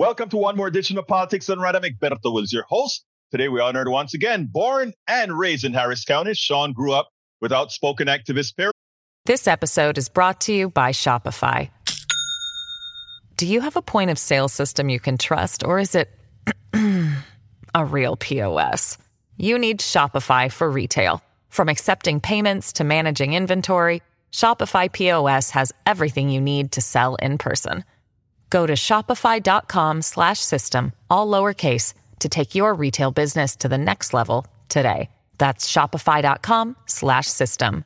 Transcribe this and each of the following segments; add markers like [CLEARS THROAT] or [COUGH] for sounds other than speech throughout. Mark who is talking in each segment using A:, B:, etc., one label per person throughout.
A: Welcome to one more edition of Politics Right. I'm Egberto Willies, your host. Today we honored once again, born and raised in Harris County. Sean grew up with outspoken activist parents.
B: This episode is brought to you by Shopify. Do you have a point of sale system you can trust, or is it [CLEARS THROAT] a real POS? You need Shopify for retail. From accepting payments to managing inventory, Shopify POS has everything you need to sell in person. Go to shopify.com slash system, all lowercase, to take your retail business to the next level today. That's shopify.com slash system.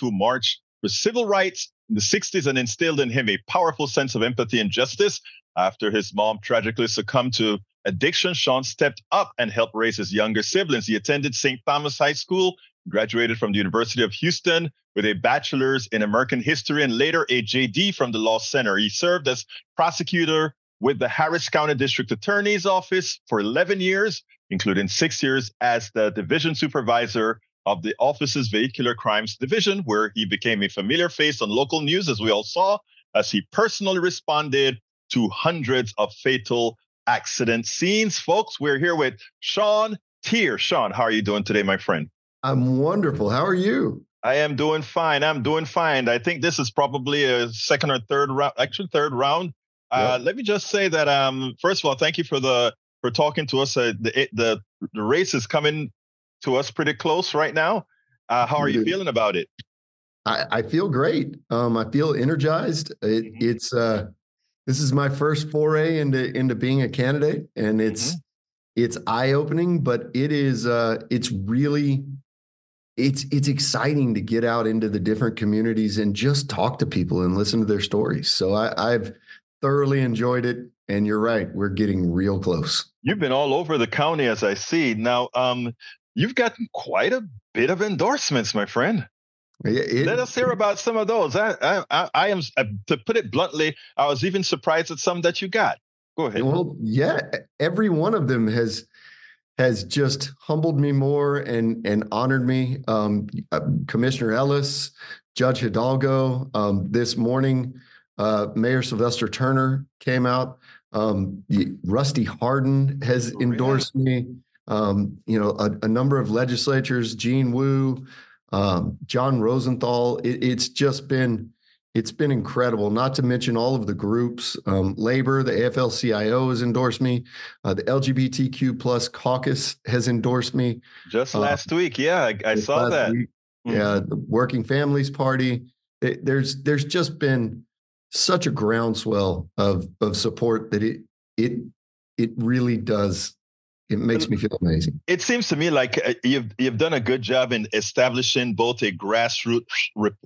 A: Who marched for civil rights in the 60s and instilled in him a powerful sense of empathy and justice. After his mom tragically succumbed to addiction, Sean stepped up and helped raise his younger siblings. He attended St. Thomas High School, graduated from the University of Houston with a bachelor's in American history and later a JD from the Law Center. He served as prosecutor with the Harris County District Attorney's Office for 11 years, including six years as the division supervisor of the office's Vehicular Crimes Division, where he became a familiar face on local news, as we all saw, as he personally responded to hundreds of fatal accident scenes. Folks, we're here with Sean Teare. Sean, how are you doing today, my friend?
C: I'm wonderful. How are you?
A: I am doing fine. I'm doing fine. I think this is probably a second or third round, actually third round. Uh. Let me just say that, um, first of all, thank you for the for talking to us. Uh, the, the the race is coming to us pretty close right now. Uh, how are you feeling about it?
C: I, I feel great. Um, I feel energized. It, mm-hmm. It's uh, this is my first foray into into being a candidate, and it's mm-hmm. it's eye opening, but it is uh, it's really it's it's exciting to get out into the different communities and just talk to people and listen to their stories. So I, I've thoroughly enjoyed it. And you're right, we're getting real close.
A: You've been all over the county, as I see. Now, um, you've gotten quite a bit of endorsements, my friend. It, Let us hear about some of those. I, I, I am, uh, to put it bluntly, I was even surprised at some that you got. Go ahead.
C: Well, yeah, every one of them has has just humbled me more and and honored me. Um, uh, Commissioner Ellis, Judge Hidalgo, um, this morning, uh, Mayor Sylvester Turner came out. Um, Rusty Hardin has oh, endorsed me. Um, you know, a, a, number of legislatures, Gene Wu, um, Jon Rosenthal. It, it's just been it's been incredible. Not to mention all of the groups, um, labor, the AFL-CIO has endorsed me. Uh, the LGBTQ plus caucus has endorsed me.
A: Just uh, last uh, week, yeah, I, I saw that. Week,
C: mm-hmm. Yeah, the Working Families Party. It, there's there's just been such a groundswell of of support that it it it really does it makes me feel amazing.
A: It seems to me like uh, you've you've done a good job in establishing both a grassroots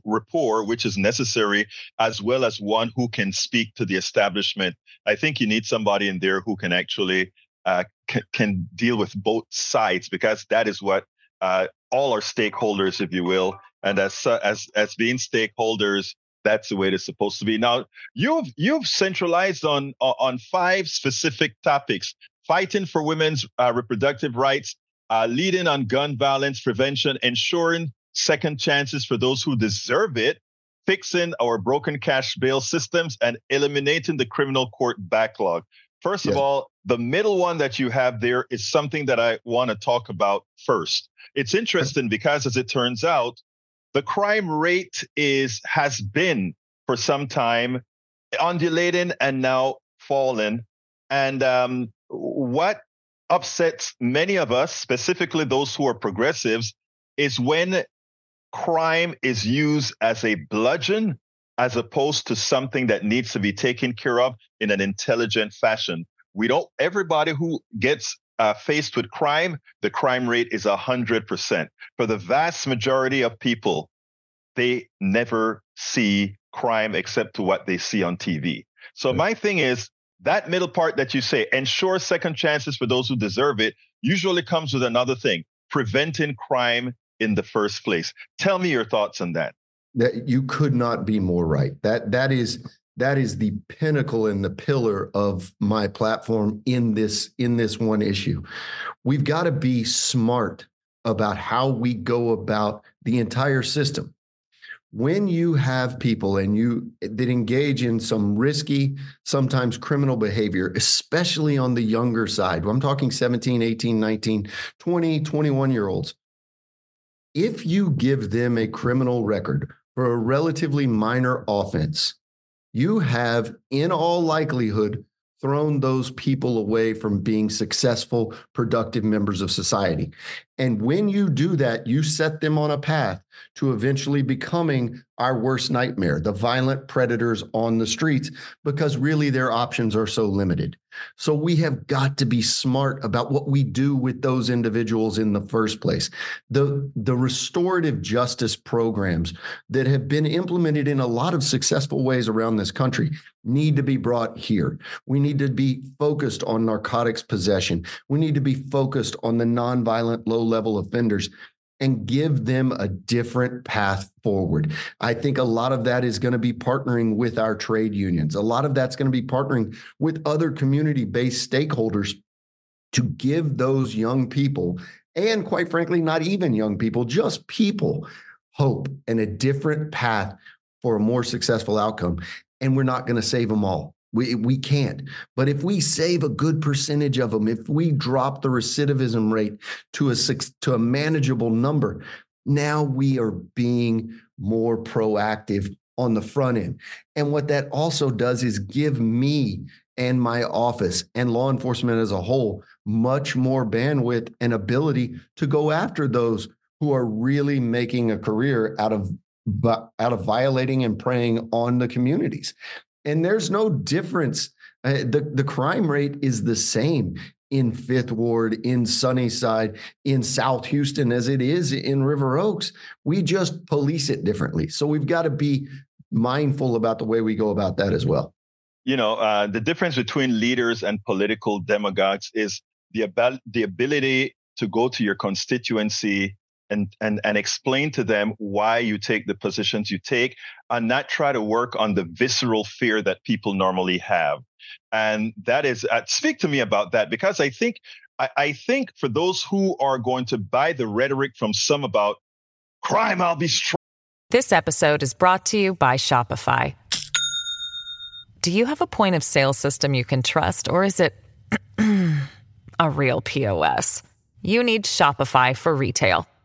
A: rapport, which is necessary, as well as one who can speak to the establishment. I think you need somebody in there who can actually uh, c- can deal with both sides because that is what uh, all our stakeholders, if you will, and as as as being stakeholders, that's the way it's supposed to be. Now you've you've centralized on on five specific topics: fighting for women's uh, reproductive rights, uh, leading on gun violence prevention, ensuring second chances for those who deserve it, fixing our broken cash bail systems, and eliminating the criminal court backlog. First yes. of all, the middle one that you have there is something that I want to talk about first. It's interesting because, as it turns out, the crime rate is has been for some time undulating and now falling. And um, what upsets many of us, specifically those who are progressives, is when crime is used as a bludgeon as opposed to something that needs to be taken care of in an intelligent fashion. We don't, everybody who gets uh, faced with crime, the crime rate is 100%. For the vast majority of people, they never see crime except to what they see on TV. So, my thing is that middle part that you say, ensure second chances for those who deserve it, usually comes with another thing preventing crime in the first place. Tell me your thoughts on that.
C: That you could not be more right. That that is that is the pinnacle and the pillar of my platform in this in this one issue. We've got to be smart about how we go about the entire system. When you have people and you that engage in some risky sometimes criminal behavior especially on the younger side i'm talking 17 18 19 20 21 year olds if you give them a criminal record for a relatively minor offense you have in all likelihood thrown those people away from being successful, productive members of society. And when you do that, you set them on a path to eventually becoming our worst nightmare, the violent predators on the streets, because really their options are so limited. So we have got to be smart about what we do with those individuals in the first place. The, the restorative justice programs that have been implemented in a lot of successful ways around this country need to be brought here. We need to be focused on narcotics possession. We need to be focused on the nonviolent low level offenders and give them a different path forward. I think a lot of that is going to be partnering with our trade unions. A lot of that's going to be partnering with other community based stakeholders to give those young people, and quite frankly, not even young people, just people, hope and a different path for a more successful outcome. And we're not going to save them all. We, we can't. But if we save a good percentage of them, if we drop the recidivism rate to a six, to a manageable number, now we are being more proactive on the front end. And what that also does is give me and my office and law enforcement as a whole much more bandwidth and ability to go after those who are really making a career out of out of violating and preying on the communities and there's no difference. Uh, the the crime rate is the same in Fifth Ward, in Sunnyside, in South Houston as it is in River Oaks. We just police it differently. So we've got to be mindful about the way we go about that as well.
A: You know, uh, the difference between leaders and political demagogues is the, ab- the ability to go to your constituency and, and, and explain to them why you take the positions you take and not try to work on the visceral fear that people normally have. And that is, uh, speak to me about that because I think, I, I think for those who are going to buy the rhetoric from some about crime, I'll be strong.
B: This episode is brought to you by Shopify. Do you have a point of sale system you can trust or is it [CLEARS THROAT] a real POS? You need Shopify for retail.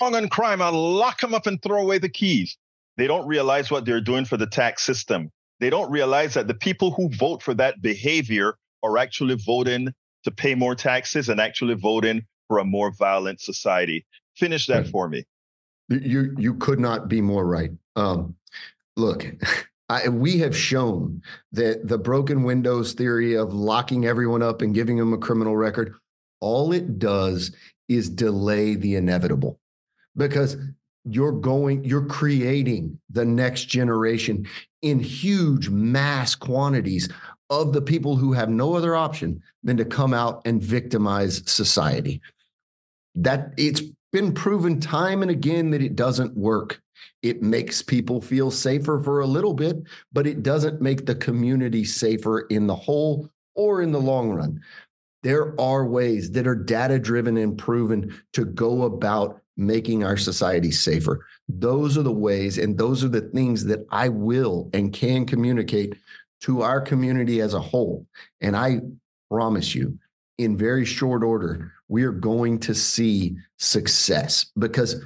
A: On crime, I'll lock them up and throw away the keys. They don't realize what they're doing for the tax system. They don't realize that the people who vote for that behavior are actually voting to pay more taxes and actually voting for a more violent society. Finish that for me.
C: You you could not be more right. Um, look, [LAUGHS] I, we have shown that the broken windows theory of locking everyone up and giving them a criminal record, all it does is delay the inevitable, because you're going, you're creating the next generation in huge mass quantities of the people who have no other option than to come out and victimize society. That it's been proven time and again that it doesn't work. It makes people feel safer for a little bit, but it doesn't make the community safer in the whole or in the long run. There are ways that are data driven and proven to go about making our society safer. Those are the ways and those are the things that I will and can communicate to our community as a whole. And I promise you, in very short order, we are going to see success because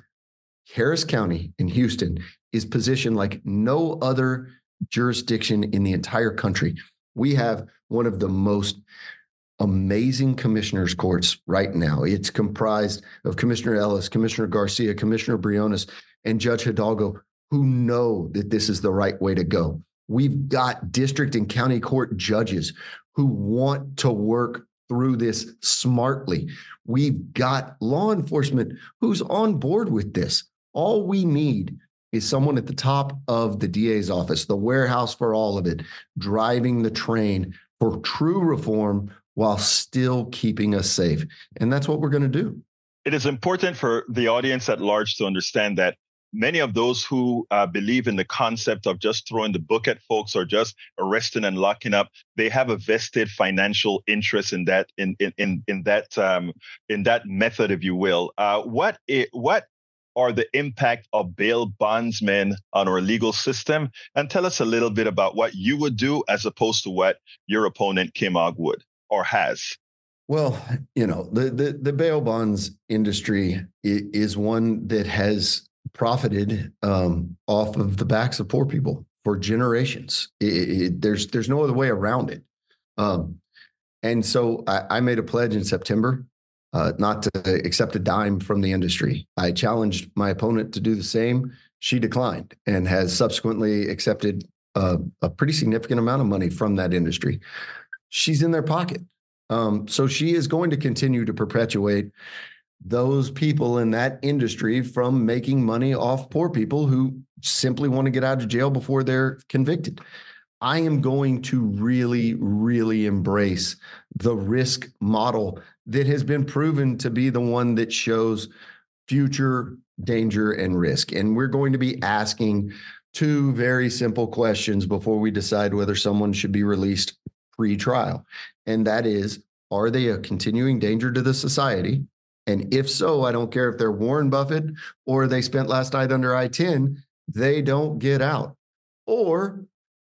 C: Harris County in Houston is positioned like no other jurisdiction in the entire country. We have one of the most amazing commissioners courts right now. It's comprised of Commissioner Ellis, Commissioner Garcia, Commissioner Briones, and Judge Hidalgo who know that this is the right way to go. We've got district and county court judges who want to work through this smartly. We've got law enforcement who's on board with this. All we need is someone at the top of the DA's office, the warehouse for all of it, driving the train for true reform while still keeping us safe. And that's what we're going to do.
A: It is important for the audience at large to understand that many of those who uh, believe in the concept of just throwing the book at folks or just arresting and locking up they have a vested financial interest in that in in in, in that um, in that method if you will uh, what it, what are the impact of bail bondsmen on our legal system and tell us a little bit about what you would do as opposed to what your opponent Kim Ogg would or has
C: well, you know, the, the, the bail bonds industry is one that has profited um, off of the backs of poor people for generations. It, it, there's there's no other way around it. Um, and so I, I, made a pledge in September uh, not to accept a dime from the industry. I challenged my opponent to do the same. She declined and has subsequently accepted a, a pretty significant amount of money from that industry. She's in their pocket. Um, so she is going to continue to perpetuate those people in that industry from making money off poor people who simply want to get out of jail before they're convicted. I am going to really, really embrace the risk model that has been proven to be the one that shows future danger and risk. And we're going to be asking two very simple questions before we decide whether someone should be released pre trial. And that is, are they a continuing danger to the society? And if so, I don't care if they're Warren Buffett or they spent last night under I 10, they don't get out. Or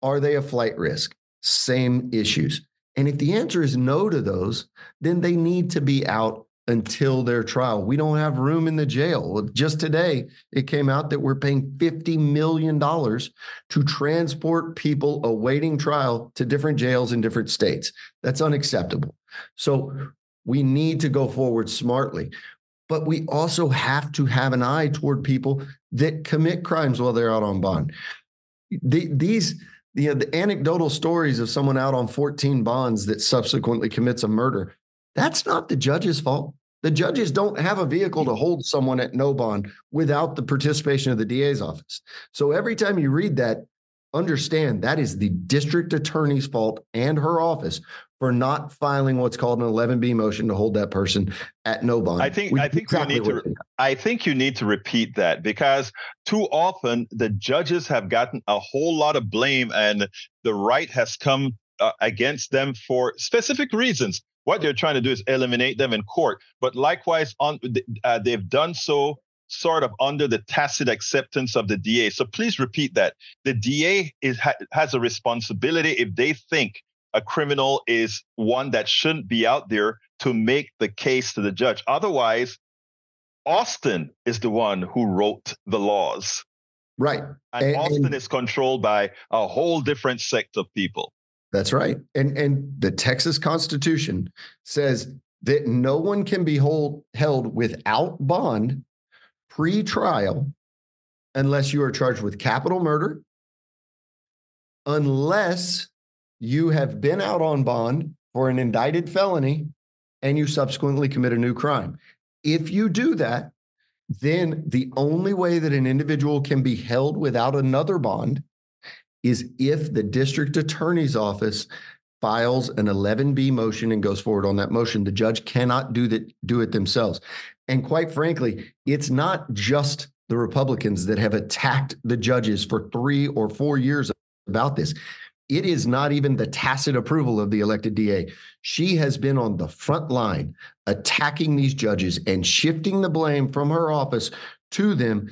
C: are they a flight risk? Same issues. And if the answer is no to those, then they need to be out until their trial. We don't have room in the jail. Just today, it came out that we're paying $50 million to transport people awaiting trial to different jails in different states. That's unacceptable. So we need to go forward smartly. But we also have to have an eye toward people that commit crimes while they're out on bond. The, these, you know, the anecdotal stories of someone out on 14 bonds that subsequently commits a murder, that's not the judge's fault. The judges don't have a vehicle to hold someone at no bond without the participation of the DA's office. So every time you read that, understand that is the district attorney's fault and her office for not filing what's called an 11B motion to hold that person at no bond.
A: I think I think exactly you need to I think you need to repeat that because too often the judges have gotten a whole lot of blame and the right has come uh, against them for specific reasons. What they're trying to do is eliminate them in court, but likewise on uh, they've done so sort of under the tacit acceptance of the DA. So please repeat that. The DA is ha- has a responsibility if they think a criminal is one that shouldn't be out there to make the case to the judge. Otherwise, Austin is the one who wrote the laws.
C: Right.
A: And, and Austin and, is controlled by a whole different sect of people.
C: That's right. And and the Texas Constitution says that no one can be hold, held without bond pre-trial unless you are charged with capital murder, unless you have been out on bond for an indicted felony and you subsequently commit a new crime. If you do that, then the only way that an individual can be held without another bond is if the district attorney's office files an 11B motion and goes forward on that motion. The judge cannot do that do it themselves. And quite frankly, it's not just the Republicans that have attacked the judges for 3 or 4 years about this it is not even the tacit approval of the elected DA. She has been on the front line attacking these judges and shifting the blame from her office to them.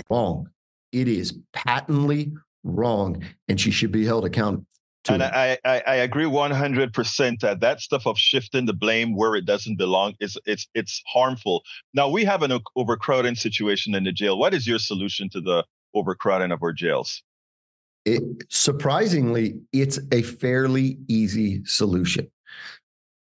C: Wrong. It is patently wrong, and she should be held accountable.
A: And. I, I, I agree 100% that that stuff of shifting the blame where it doesn't belong is it's it's harmful. Now we have an overcrowding situation in the jail. What is your solution to the overcrowding of our jails?
C: It, surprisingly, it's a fairly easy solution.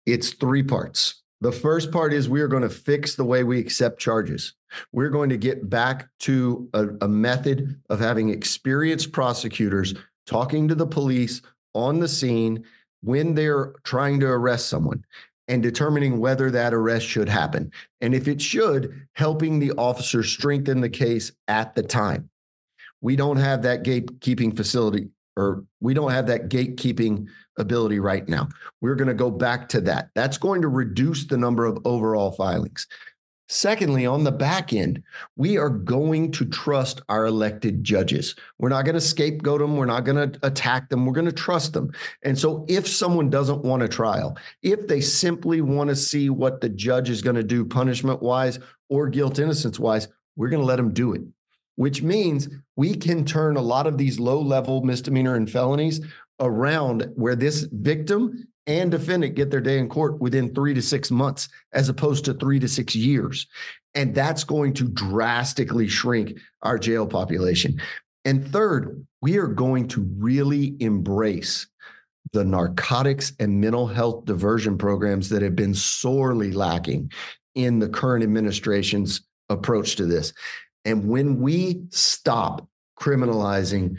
C: It's three parts. The first part is we are going to fix the way we accept charges. We're going to get back to a, a method of having experienced prosecutors talking to the police on the scene when they're trying to arrest someone and determining whether that arrest should happen. And if it should, helping the officer strengthen the case at the time. We don't have that gatekeeping facility or we don't have that gatekeeping ability right now. We're going to go back to that. That's going to reduce the number of overall filings. Secondly, on the back end, we are going to trust our elected judges. We're not going to scapegoat them. We're not going to attack them. We're going to trust them. And so, if someone doesn't want a trial, if they simply want to see what the judge is going to do punishment wise or guilt innocence wise, we're going to let them do it, which means we can turn a lot of these low level misdemeanor and felonies around where this victim and defendant get their day in court within three to six months, as opposed to three to six years. And that's going to drastically shrink our jail population. And third, we are going to really embrace the narcotics and mental health diversion programs that have been sorely lacking in the current administration's approach to this. And when we stop criminalizing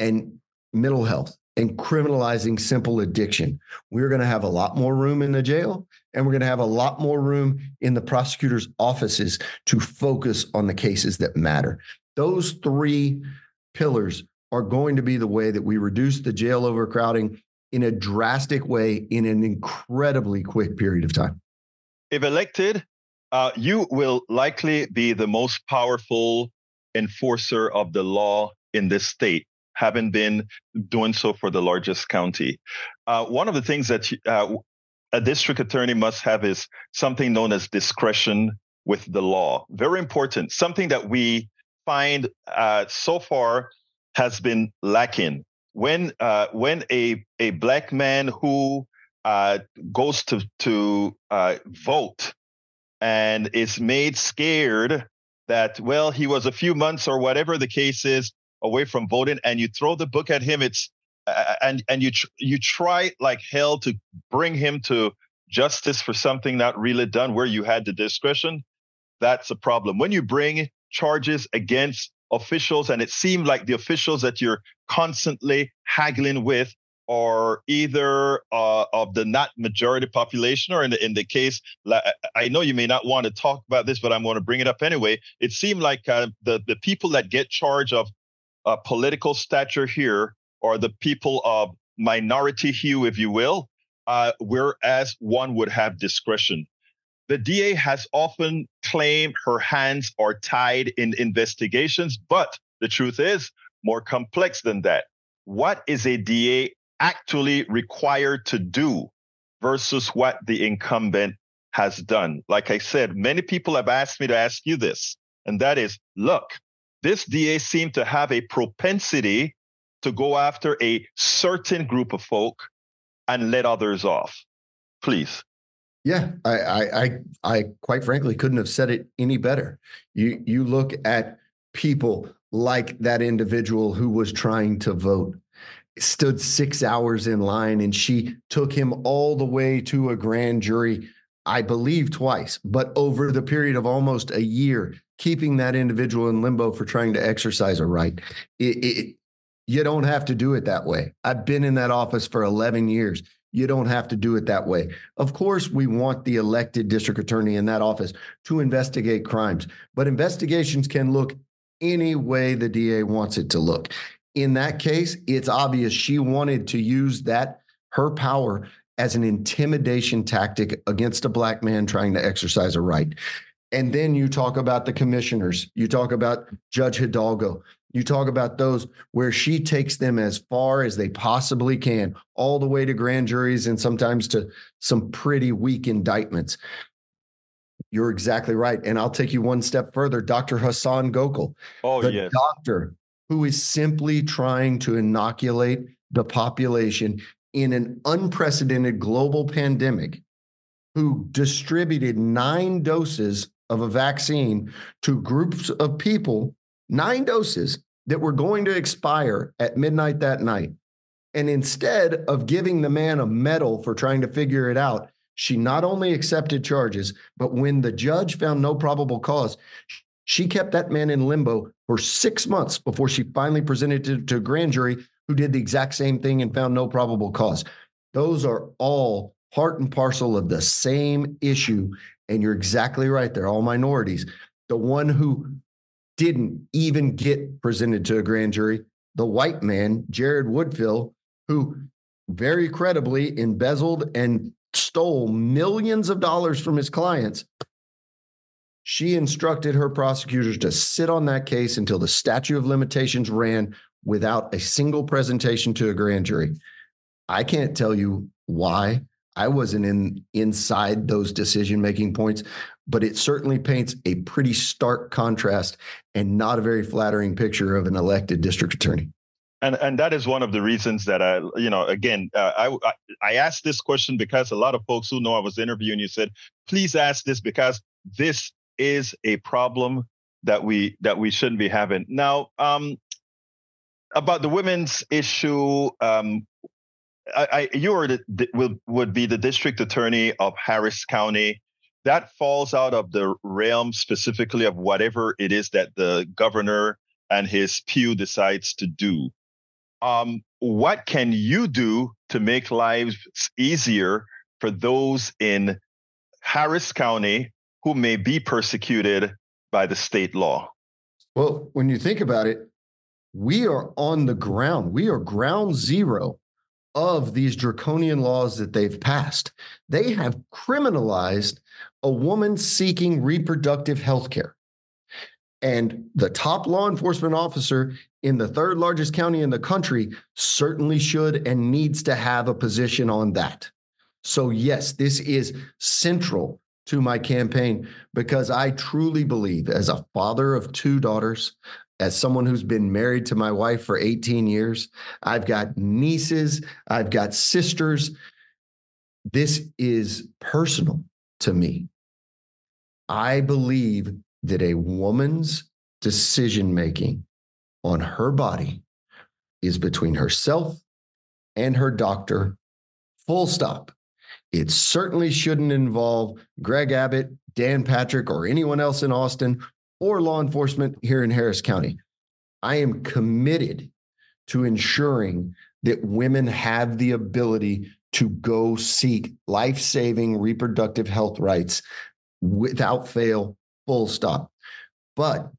C: and mental health and criminalizing simple addiction, we're going to have a lot more room in the jail and we're going to have a lot more room in the prosecutor's offices to focus on the cases that matter. Those three pillars are going to be the way that we reduce the jail overcrowding in a drastic way in an incredibly quick period of time.
A: If elected, uh, you will likely be the most powerful enforcer of the law in this state, having been doing so for the largest county. Uh, one of the things that uh, a district attorney must have is something known as discretion with the law. Very important. Something that we find uh, so far has been lacking. When uh, when a a black man who uh, goes to to uh, vote and is made scared that well he was a few months or whatever the case is away from voting and you throw the book at him it's uh, and and you tr- you try like hell to bring him to justice for something not really done where you had the discretion that's a problem. When you bring charges against officials and it seemed like the officials that you're constantly haggling with are either uh, of the not majority population or in the in the case I know you may not want to talk about this but I'm going to bring it up anyway. It seemed like uh, the the people that get charge of uh, political stature here or the people of minority hue if you will uh, whereas one would have discretion the DA has often claimed her hands are tied in investigations but the truth is more complex than that what is a DA actually required to do versus what the incumbent has done. Like I said, many people have asked me to ask you this, and that is look, this DA seemed to have a propensity to go after a certain group of folk and let others off. Please.
C: Yeah, I, I, I, I quite frankly couldn't have said it any better. You, you look at people like that individual who was trying to vote stood six hours in line and she took him all the way to a grand jury, I believe twice, but over the period of almost a year, keeping that individual in limbo for trying to exercise a right. It, it, You don't have to do it that way. I've been in that office for 11 years. You don't have to do it that way. Of course, we want the elected district attorney in that office to investigate crimes, but investigations can look any way the DA wants it to look. In that case, it's obvious she wanted to use that, her power, as an intimidation tactic against a black man trying to exercise a right. And then you talk about the commissioners, you talk about Judge Hidalgo, you talk about those where she takes them as far as they possibly can, all the way to grand juries and sometimes to some pretty weak indictments. You're exactly right. And I'll take you one step further. Dr. Hasan Gokal,
A: oh,
C: the
A: yes.
C: doctor who is simply trying to inoculate the population in an unprecedented global pandemic, who distributed nine doses of a vaccine to groups of people nine doses that were going to expire at midnight that night. And instead of giving the man a medal for trying to figure it out, she not only accepted charges, but when the judge found no probable cause, she kept that man in limbo for six months before she finally presented it to, a grand jury who did the exact same thing and found no probable cause. Those are all part and parcel of the same issue. And you're exactly right. They're all minorities. The one who didn't even get presented to a grand jury. The white man, Jared Woodfill, who very credibly embezzled and stole millions of dollars from his clients. She instructed her prosecutors to sit on that case until the statute of limitations ran without a single presentation to a grand jury. I can't tell you why. I wasn't in inside those decision making points, but it certainly paints a pretty stark contrast and not a very flattering picture of an elected district attorney.
A: And and that is one of the reasons that I, you know, again, uh, I I asked this question because a lot of folks who know I was interviewing you said, please ask this because this is a problem that we that we shouldn't be having. Now, um, about the women's issue, um, I, I, you are the, will, would be the district attorney of Harris County. That falls out of the realm specifically of whatever it is that the governor and his pew decides to do. Um, what can you do to make lives easier for those in Harris County who may be persecuted by the state law?
C: Well, when you think about it, we are on the ground. We are ground zero of these draconian laws that they've passed. They have criminalized a woman seeking reproductive health care. And the top law enforcement officer in the third largest county in the country certainly should and needs to have a position on that. So, yes, this is central to my campaign because I truly believe, as a father of two daughters, as someone who's been married to my wife for 18 years, I've got nieces, I've got sisters. This is personal to me. I believe that a woman's decision making on her body is between herself and her doctor, full stop. It certainly shouldn't involve Greg Abbott, Dan Patrick, or anyone else in Austin or law enforcement here in Harris County. I am committed to ensuring that women have the ability to go seek life saving reproductive health rights without fail, full stop. But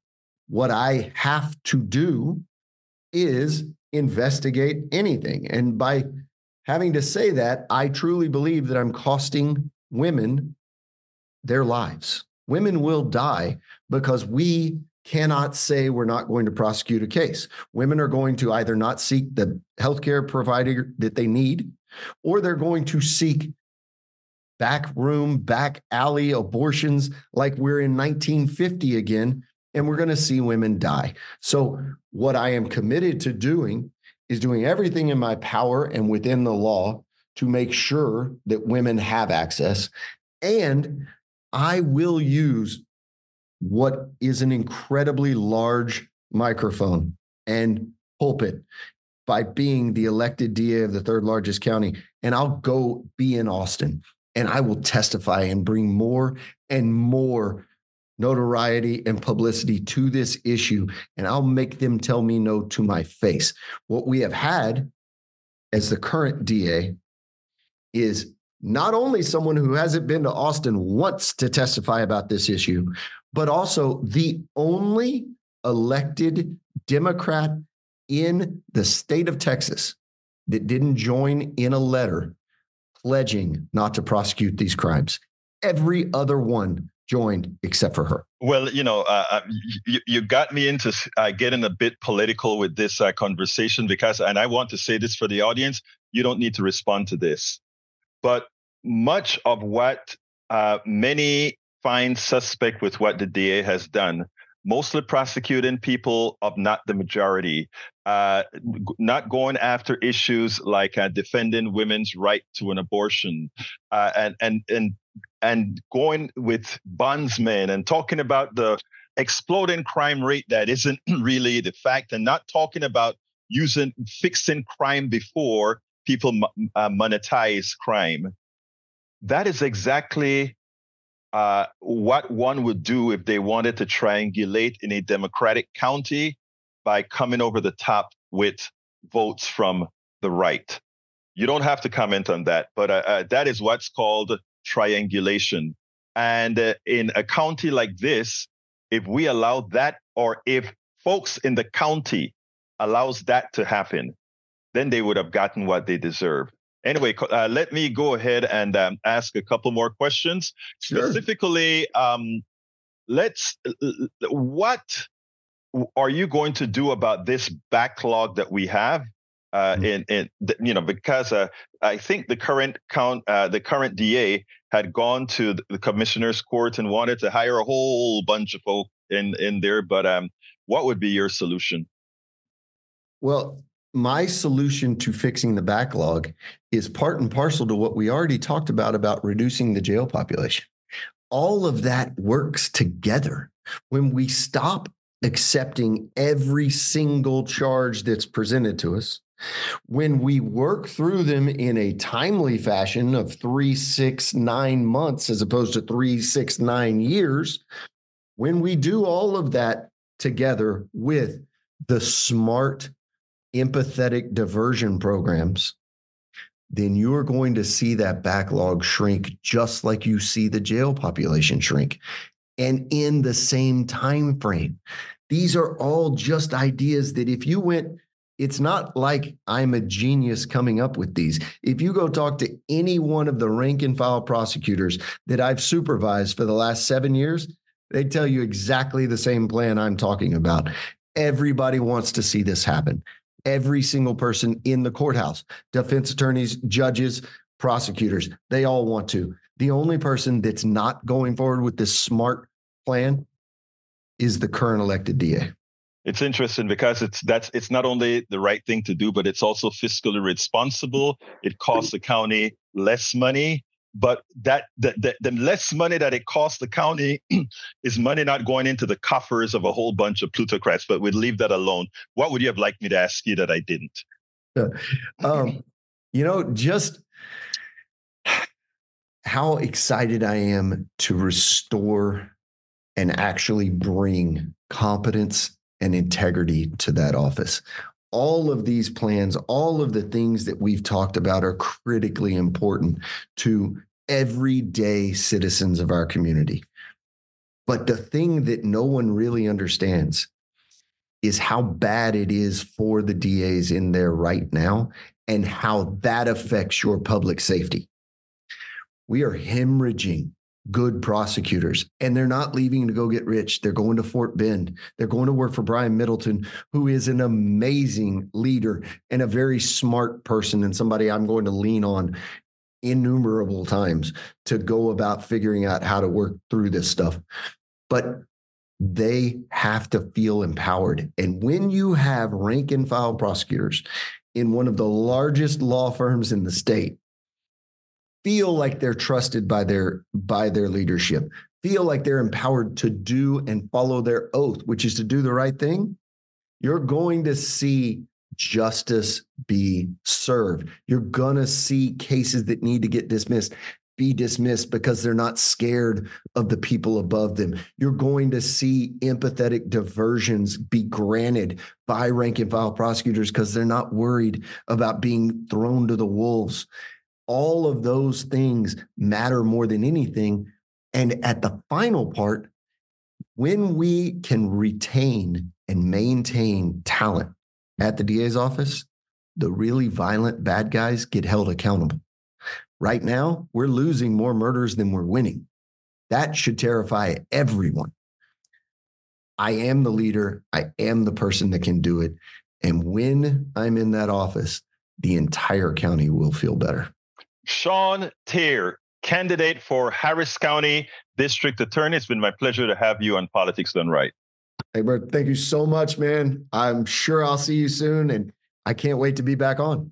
C: what I have to do is investigate anything. And by having to say that, I truly believe that I'm costing women their lives. Women will die because we cannot say we're not going to prosecute a case. Women are going to either not seek the healthcare provider that they need, or they're going to seek back room, back alley abortions like we're in 1950 again, and we're going to see women die. So, what I am committed to doing is doing everything in my power and within the law to make sure that women have access. And I will use what is an incredibly large microphone and pulpit by being the elected DA of the third largest county. And I'll go be in Austin and I will testify and bring more and more notoriety and publicity to this issue, and I'll make them tell me no to my face. What we have had as the current DA is not only someone who hasn't been to Austin once to testify about this issue, but also the only elected Democrat in the state of Texas that didn't join in a letter pledging not to prosecute these crimes. Every other one joined except for her.
A: Well, you know, uh, uh you, you, got me into uh, getting a bit political with this uh, conversation because, and I want to say this for the audience, you don't need to respond to this. But much of what uh, many find suspect with what the DA has done mostly prosecuting people of not the majority, uh, not going after issues like uh, defending women's right to an abortion, uh, and and and and going with bondsmen and talking about the exploding crime rate that isn't [CLEARS THROAT] really the fact, and not talking about using fixing crime before people uh, monetize crime. That is exactly uh, what one would do if they wanted to triangulate in a Democratic county by coming over the top with votes from the right. You don't have to comment on that, but uh, uh, that is what's called triangulation. And uh, in a county like this, if we allow that, or if folks in the county allows that to happen, then they would have gotten what they deserve. Anyway, uh, let me go ahead and um, ask a couple more questions. Sure. Specifically, um, let's what are you going to do about this backlog that we have? Uh, mm-hmm. in, in you know because uh, I think the current count uh, the current DA had gone to the commissioner's court and wanted to hire a whole bunch of folk in in there. But um, what would be your solution?
C: Well, my solution to fixing the backlog is part and parcel to what we already talked about about reducing the jail population. All of that works together. When we stop accepting every single charge that's presented to us, when we work through them in a timely fashion of three, six, nine months as opposed to three, six, nine years, when we do all of that together with the smart empathetic diversion programs, then you are going to see that backlog shrink just like you see the jail population shrink and in the same time frame. These are all just ideas that if you went it's not like I'm a genius coming up with these. If you go talk to any one of the rank and file prosecutors that I've supervised for the last seven years, they tell you exactly the same plan I'm talking about. Everybody wants to see this happen every single person in the courthouse defense attorneys, judges, prosecutors. They all want to. The only person that's not going forward with this smart plan is the current elected DA.
A: It's interesting because it's that's it's not only the right thing to do, but it's also fiscally responsible. It costs the county less money but that the, the, the, less money that it costs the county [CLEARS THROAT] is money not going into the coffers of a whole bunch of plutocrats but we'd leave that alone. What would you have liked me to ask you that i didn't?
C: Um, you know just how excited i am to restore and actually bring competence and integrity to that office all of these plans, all of the things that we've talked about are critically important to everyday citizens of our community. But the thing that no one really understands is how bad it is for the DAs in there right now and how that affects your public safety. We are hemorrhaging good prosecutors and they're not leaving to go get rich. They're going to Fort Bend. They're going to work for Brian Middleton, who is an amazing leader and a very smart person and somebody I'm going to lean on innumerable times to go about figuring out how to work through this stuff. But they have to feel empowered. And when you have rank and file prosecutors in one of the largest law firms in the state, feel like they're trusted by their by their leadership feel like they're empowered to do and follow their oath which is to do the right thing you're going to see justice be served you're going to see cases that need to get dismissed be dismissed because they're not scared of the people above them. You're going to see empathetic diversions be granted by rank and file prosecutors because they're not worried about being thrown to the wolves. All of those things matter more than anything. And at the final part, when we can retain and maintain talent at the DA's office, the really violent bad guys get held accountable. Right now, we're losing more murders than we're winning. That should terrify everyone. I am the leader. I am the person that can do it. And when I'm in that office, the entire county will feel better.
D: Sean Teare, candidate for Harris County District Attorney. It's been my pleasure to have you on Politics Done Right.
C: Hey, Bert, thank you so much, man. I'm sure I'll see you soon, and I can't wait to be back on